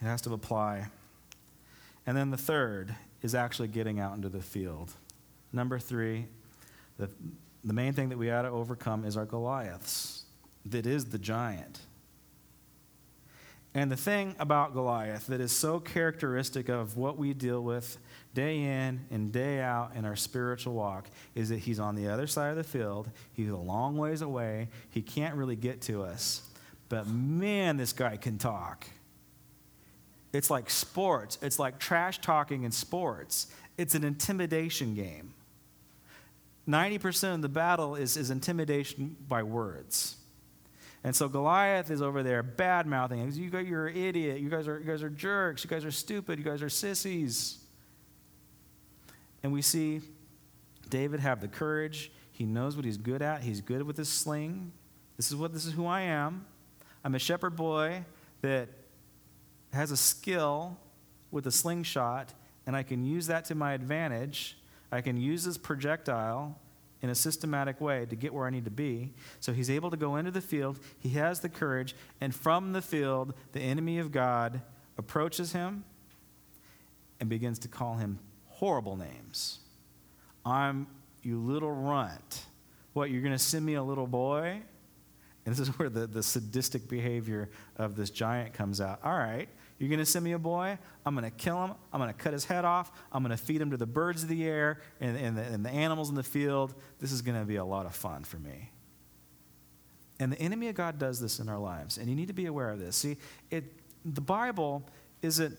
It has to apply. And then the third is actually getting out into the field. Number three, the, the main thing that we ought to overcome is our Goliaths. That is the giant. And the thing about Goliath that is so characteristic of what we deal with day in and day out in our spiritual walk is that he's on the other side of the field. He's a long ways away. He can't really get to us. But man, this guy can talk. It's like sports, it's like trash talking in sports, it's an intimidation game. 90% of the battle is, is intimidation by words. And so Goliath is over there bad mouthing. You guys, you're an idiot. You guys, are, you guys are jerks. You guys are stupid. You guys are sissies. And we see David have the courage. He knows what he's good at. He's good with his sling. This is what this is who I am. I'm a shepherd boy that has a skill with a slingshot, and I can use that to my advantage I can use this projectile in a systematic way to get where I need to be. So he's able to go into the field. He has the courage. And from the field, the enemy of God approaches him and begins to call him horrible names. I'm you little runt. What, you're going to send me a little boy? And this is where the, the sadistic behavior of this giant comes out. All right, you're going to send me a boy? I'm going to kill him. I'm going to cut his head off. I'm going to feed him to the birds of the air and, and, the, and the animals in the field. This is going to be a lot of fun for me. And the enemy of God does this in our lives. And you need to be aware of this. See, it, the Bible isn't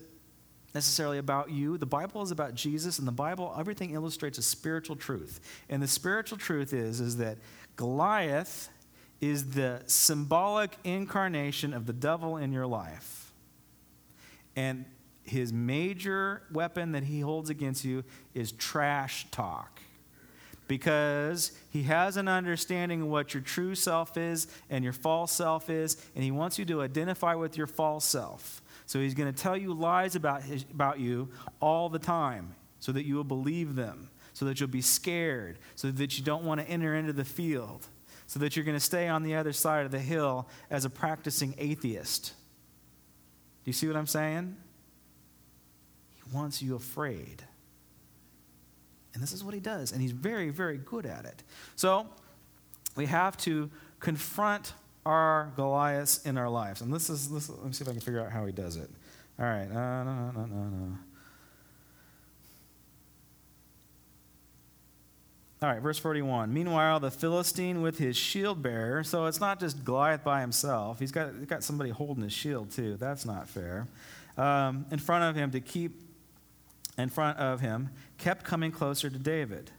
necessarily about you. The Bible is about Jesus, and the Bible, everything illustrates a spiritual truth. And the spiritual truth is, is that Goliath is the symbolic incarnation of the devil in your life. And his major weapon that he holds against you is trash talk. Because he has an understanding of what your true self is and your false self is, and he wants you to identify with your false self. So he's going to tell you lies about, his, about you all the time so that you will believe them, so that you'll be scared, so that you don't want to enter into the field, so that you're going to stay on the other side of the hill as a practicing atheist. Do you see what I'm saying? He wants you afraid. And this is what he does. And he's very, very good at it. So we have to confront our Goliaths in our lives. And this is, this, let me see if I can figure out how he does it. All right. Uh, no, no, no, no. All right, verse 41. Meanwhile, the Philistine with his shield bearer, so it's not just Goliath by himself, he's got, he's got somebody holding his shield too. That's not fair. Um, in front of him to keep in front of him kept coming closer to David.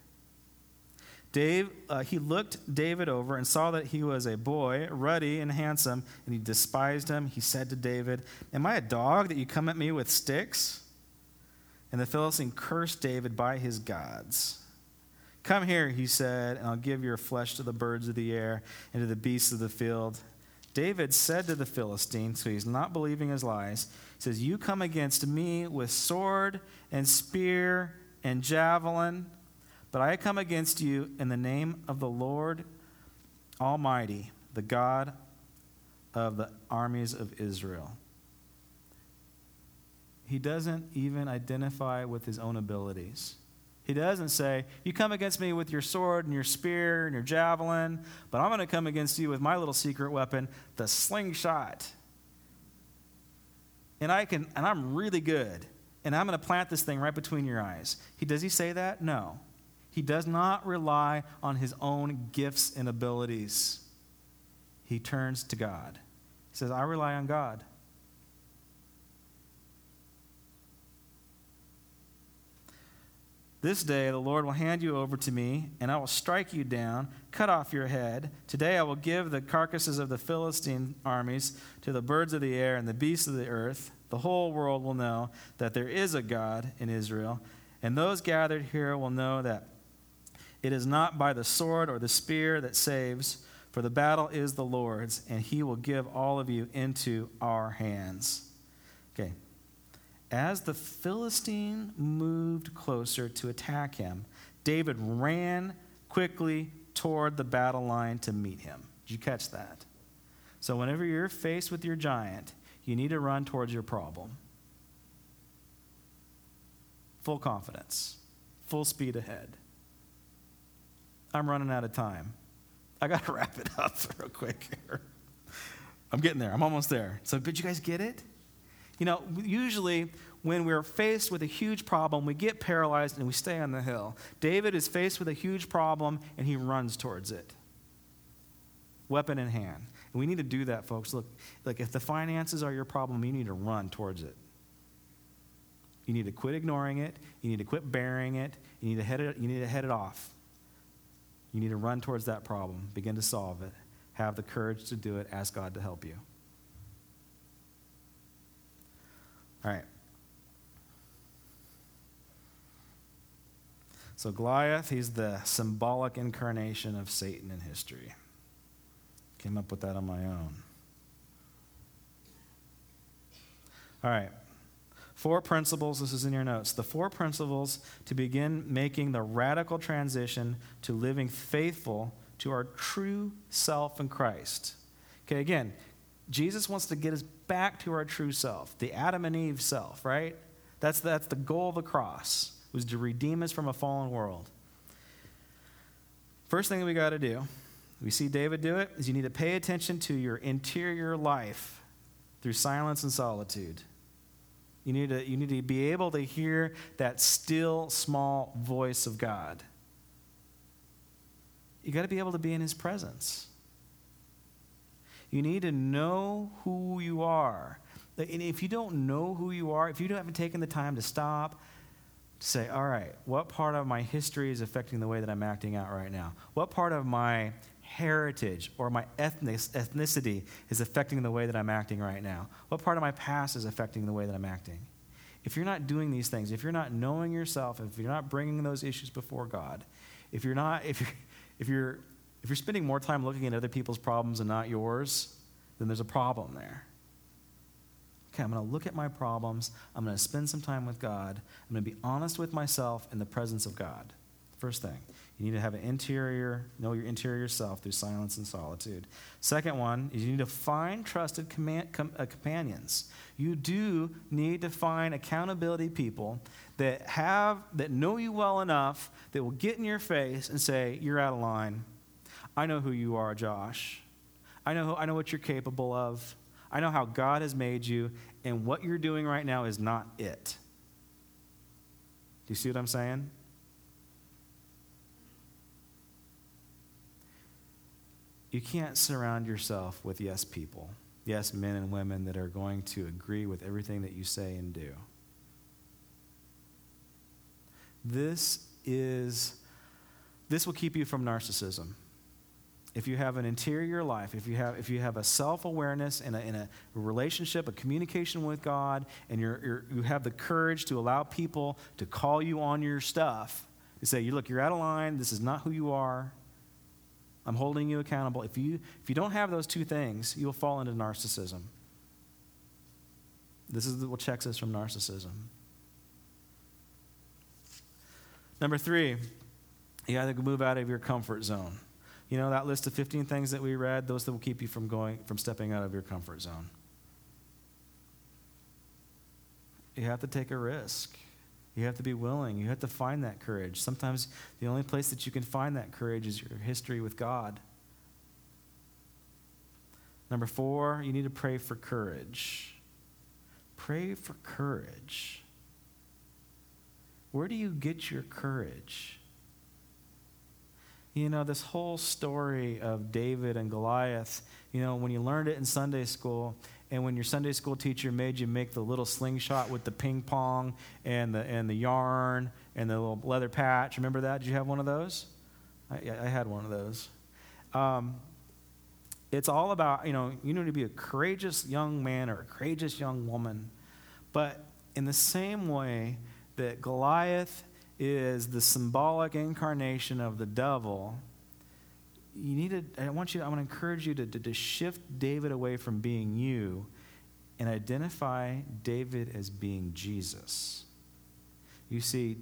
Dave, uh, he looked David over and saw that he was a boy, ruddy and handsome, and he despised him. He said to David, Am I a dog that you come at me with sticks? And the Philistine cursed David by his gods. Come here, he said, and I'll give your flesh to the birds of the air and to the beasts of the field. David said to the Philistine, so he's not believing his lies, says, You come against me with sword and spear and javelin, but I come against you in the name of the Lord Almighty, the God of the armies of Israel. He doesn't even identify with his own abilities. He doesn't say, You come against me with your sword and your spear and your javelin, but I'm going to come against you with my little secret weapon, the slingshot. And I can and I'm really good. And I'm going to plant this thing right between your eyes. He does he say that? No. He does not rely on his own gifts and abilities. He turns to God. He says, I rely on God. This day the Lord will hand you over to me, and I will strike you down, cut off your head. Today I will give the carcasses of the Philistine armies to the birds of the air and the beasts of the earth. The whole world will know that there is a God in Israel, and those gathered here will know that it is not by the sword or the spear that saves, for the battle is the Lord's, and he will give all of you into our hands. Okay, as the Philistine moved closer to attack him, David ran quickly toward the battle line to meet him. Did you catch that? So, whenever you're faced with your giant, you need to run towards your problem. Full confidence, full speed ahead. I'm running out of time. I got to wrap it up real quick here. I'm getting there. I'm almost there. So, did you guys get it? You know, usually when we're faced with a huge problem, we get paralyzed and we stay on the hill. David is faced with a huge problem and he runs towards it, weapon in hand. And we need to do that, folks. Look, like if the finances are your problem, you need to run towards it. You need to quit ignoring it. You need to quit bearing it. You need to head it, you need to head it off. You need to run towards that problem, begin to solve it, have the courage to do it, ask God to help you. All right. So, Goliath, he's the symbolic incarnation of Satan in history. Came up with that on my own. All right. Four principles, this is in your notes. The four principles to begin making the radical transition to living faithful to our true self in Christ. Okay, again, Jesus wants to get us back to our true self, the Adam and Eve self, right? That's, that's the goal of the cross, was to redeem us from a fallen world. First thing that we got to do, we see David do it, is you need to pay attention to your interior life through silence and solitude. You need to, you need to be able to hear that still, small voice of God. You got to be able to be in his presence. You need to know who you are. And if you don't know who you are, if you haven't taken the time to stop, to say, all right, what part of my history is affecting the way that I'm acting out right now? What part of my heritage or my ethnic, ethnicity is affecting the way that I'm acting right now? What part of my past is affecting the way that I'm acting? If you're not doing these things, if you're not knowing yourself, if you're not bringing those issues before God, if you're not, if you're, if you're if you're spending more time looking at other people's problems and not yours, then there's a problem there. Okay, I'm going to look at my problems. I'm going to spend some time with God. I'm going to be honest with myself in the presence of God. First thing, you need to have an interior, know your interior self through silence and solitude. Second one is you need to find trusted command, com, uh, companions. You do need to find accountability people that have that know you well enough that will get in your face and say you're out of line I know who you are, Josh. I know, I know what you're capable of. I know how God has made you, and what you're doing right now is not it. Do you see what I'm saying? You can't surround yourself with yes people, yes men and women that are going to agree with everything that you say and do. This is this will keep you from narcissism. If you have an interior life, if you have, if you have a self awareness and a, relationship, a communication with God, and you're, you're, you have the courage to allow people to call you on your stuff, you say, you Look, you're out of line. This is not who you are. I'm holding you accountable. If you, if you don't have those two things, you'll fall into narcissism. This is what checks us from narcissism. Number three, you got to move out of your comfort zone. You know that list of 15 things that we read, those that will keep you from going from stepping out of your comfort zone. You have to take a risk. You have to be willing. You have to find that courage. Sometimes the only place that you can find that courage is your history with God. Number four, you need to pray for courage. Pray for courage. Where do you get your courage? You know, this whole story of David and Goliath, you know, when you learned it in Sunday school, and when your Sunday school teacher made you make the little slingshot with the ping pong and the, and the yarn and the little leather patch, remember that? Did you have one of those? I, I had one of those. Um, it's all about, you know, you need to be a courageous young man or a courageous young woman. But in the same way that Goliath is the symbolic incarnation of the devil, you need to, I want you, I want to encourage you to, to, to shift David away from being you and identify David as being Jesus. You see,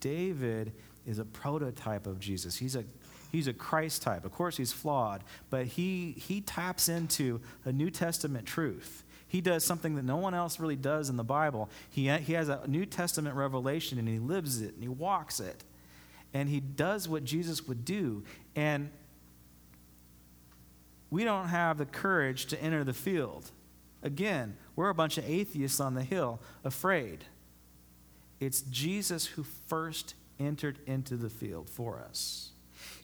David is a prototype of Jesus. He's a he's a Christ type. Of course, he's flawed, but he he taps into a New Testament truth he does something that no one else really does in the Bible. He, he has a New Testament revelation and he lives it and he walks it. And he does what Jesus would do. And we don't have the courage to enter the field. Again, we're a bunch of atheists on the hill, afraid. It's Jesus who first entered into the field for us.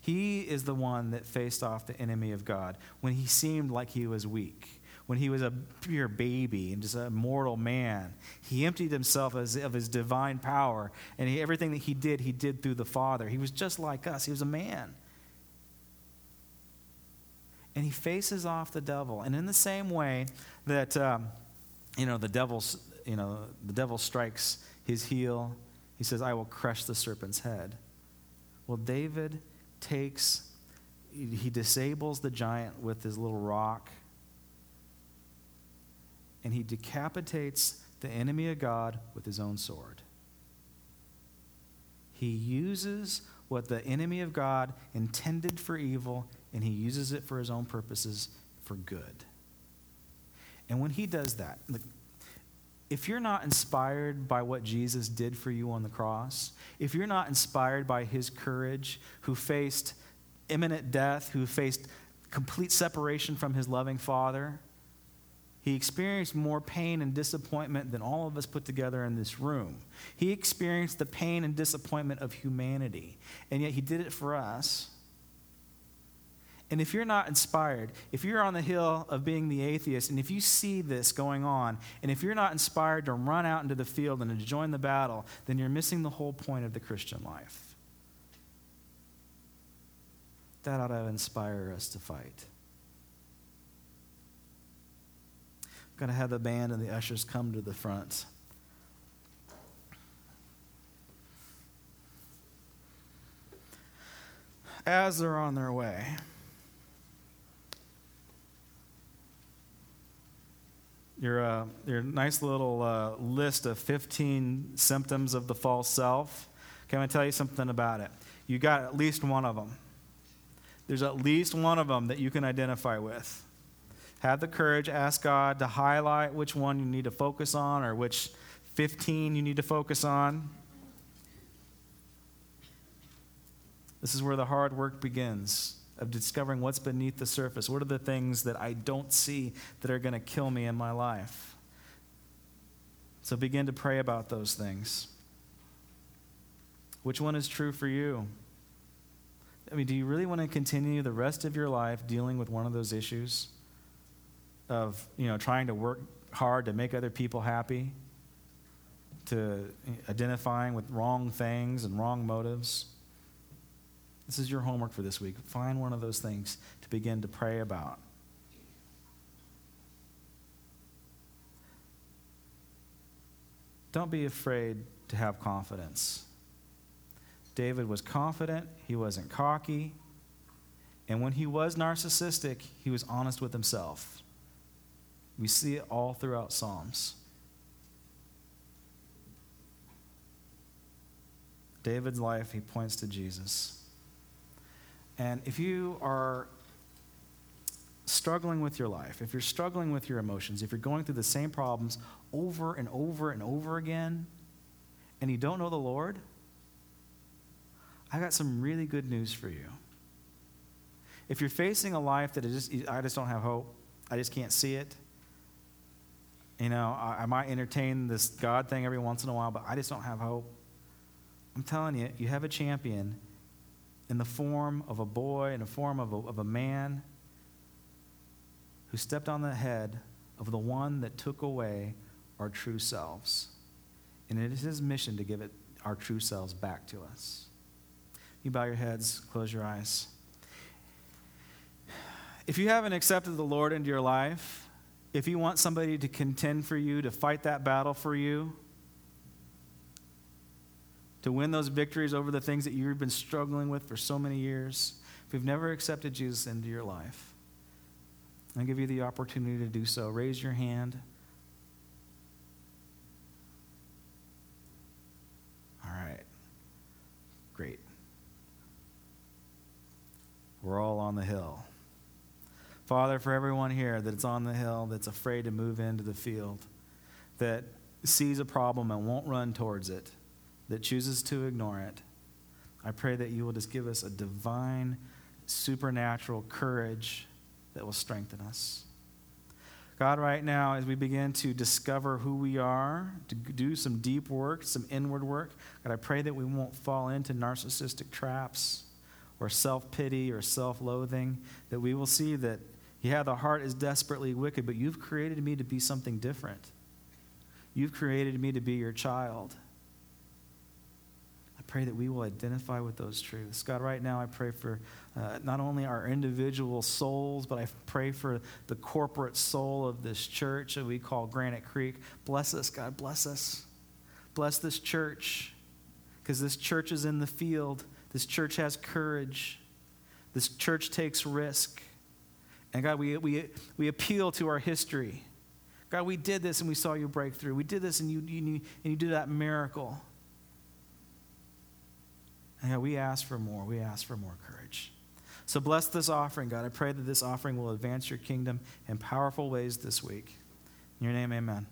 He is the one that faced off the enemy of God when he seemed like he was weak when he was a pure baby and just a mortal man. He emptied himself of his divine power, and he, everything that he did, he did through the Father. He was just like us, he was a man. And he faces off the devil. And in the same way that, um, you know, the devil's, you know, the devil strikes his heel, he says, I will crush the serpent's head. Well, David takes, he disables the giant with his little rock and he decapitates the enemy of God with his own sword. He uses what the enemy of God intended for evil, and he uses it for his own purposes for good. And when he does that, if you're not inspired by what Jesus did for you on the cross, if you're not inspired by his courage, who faced imminent death, who faced complete separation from his loving Father, he experienced more pain and disappointment than all of us put together in this room. He experienced the pain and disappointment of humanity, and yet He did it for us. And if you're not inspired, if you're on the hill of being the atheist, and if you see this going on, and if you're not inspired to run out into the field and to join the battle, then you're missing the whole point of the Christian life. That ought to inspire us to fight. Going to have the band and the ushers come to the front. As they're on their way, your, uh, your nice little uh, list of 15 symptoms of the false self. Can I tell you something about it? You got at least one of them. There's at least one of them that you can identify with. Have the courage, ask God to highlight which one you need to focus on or which 15 you need to focus on. This is where the hard work begins of discovering what's beneath the surface. What are the things that I don't see that are going to kill me in my life? So begin to pray about those things. Which one is true for you? I mean, do you really want to continue the rest of your life dealing with one of those issues? Of you know trying to work hard to make other people happy to identifying with wrong things and wrong motives. This is your homework for this week. Find one of those things to begin to pray about. Don't be afraid to have confidence. David was confident, he wasn't cocky, and when he was narcissistic, he was honest with himself. We see it all throughout Psalms. David's life, he points to Jesus. And if you are struggling with your life, if you're struggling with your emotions, if you're going through the same problems over and over and over again, and you don't know the Lord, I got some really good news for you. If you're facing a life that is just, I just don't have hope, I just can't see it. You know, I, I might entertain this God thing every once in a while, but I just don't have hope. I'm telling you, you have a champion in the form of a boy, in the form of a, of a man who stepped on the head of the one that took away our true selves. And it is his mission to give it our true selves back to us. You bow your heads, close your eyes. If you haven't accepted the Lord into your life, if you want somebody to contend for you, to fight that battle for you, to win those victories over the things that you've been struggling with for so many years, if you've never accepted Jesus into your life, I give you the opportunity to do so. Raise your hand. All right. Great. We're all on the hill. Father, for everyone here that's on the hill, that's afraid to move into the field, that sees a problem and won't run towards it, that chooses to ignore it, I pray that you will just give us a divine, supernatural courage that will strengthen us. God, right now, as we begin to discover who we are, to do some deep work, some inward work, God, I pray that we won't fall into narcissistic traps or self pity or self loathing, that we will see that, yeah, the heart is desperately wicked, but you've created me to be something different. You've created me to be your child I pray that we will identify with those truths. God, right now I pray for uh, not only our individual souls, but I pray for the corporate soul of this church that we call Granite Creek. Bless us, God. Bless us. Bless this church because this church is in the field. This church has courage. This church takes risk. And God, we, we, we appeal to our history. God, we did this and we saw you break through. We did this and you, you, and you did that miracle. And God, we ask for more. We ask for more courage. So bless this offering, God. I pray that this offering will advance your kingdom in powerful ways this week. In your name, amen.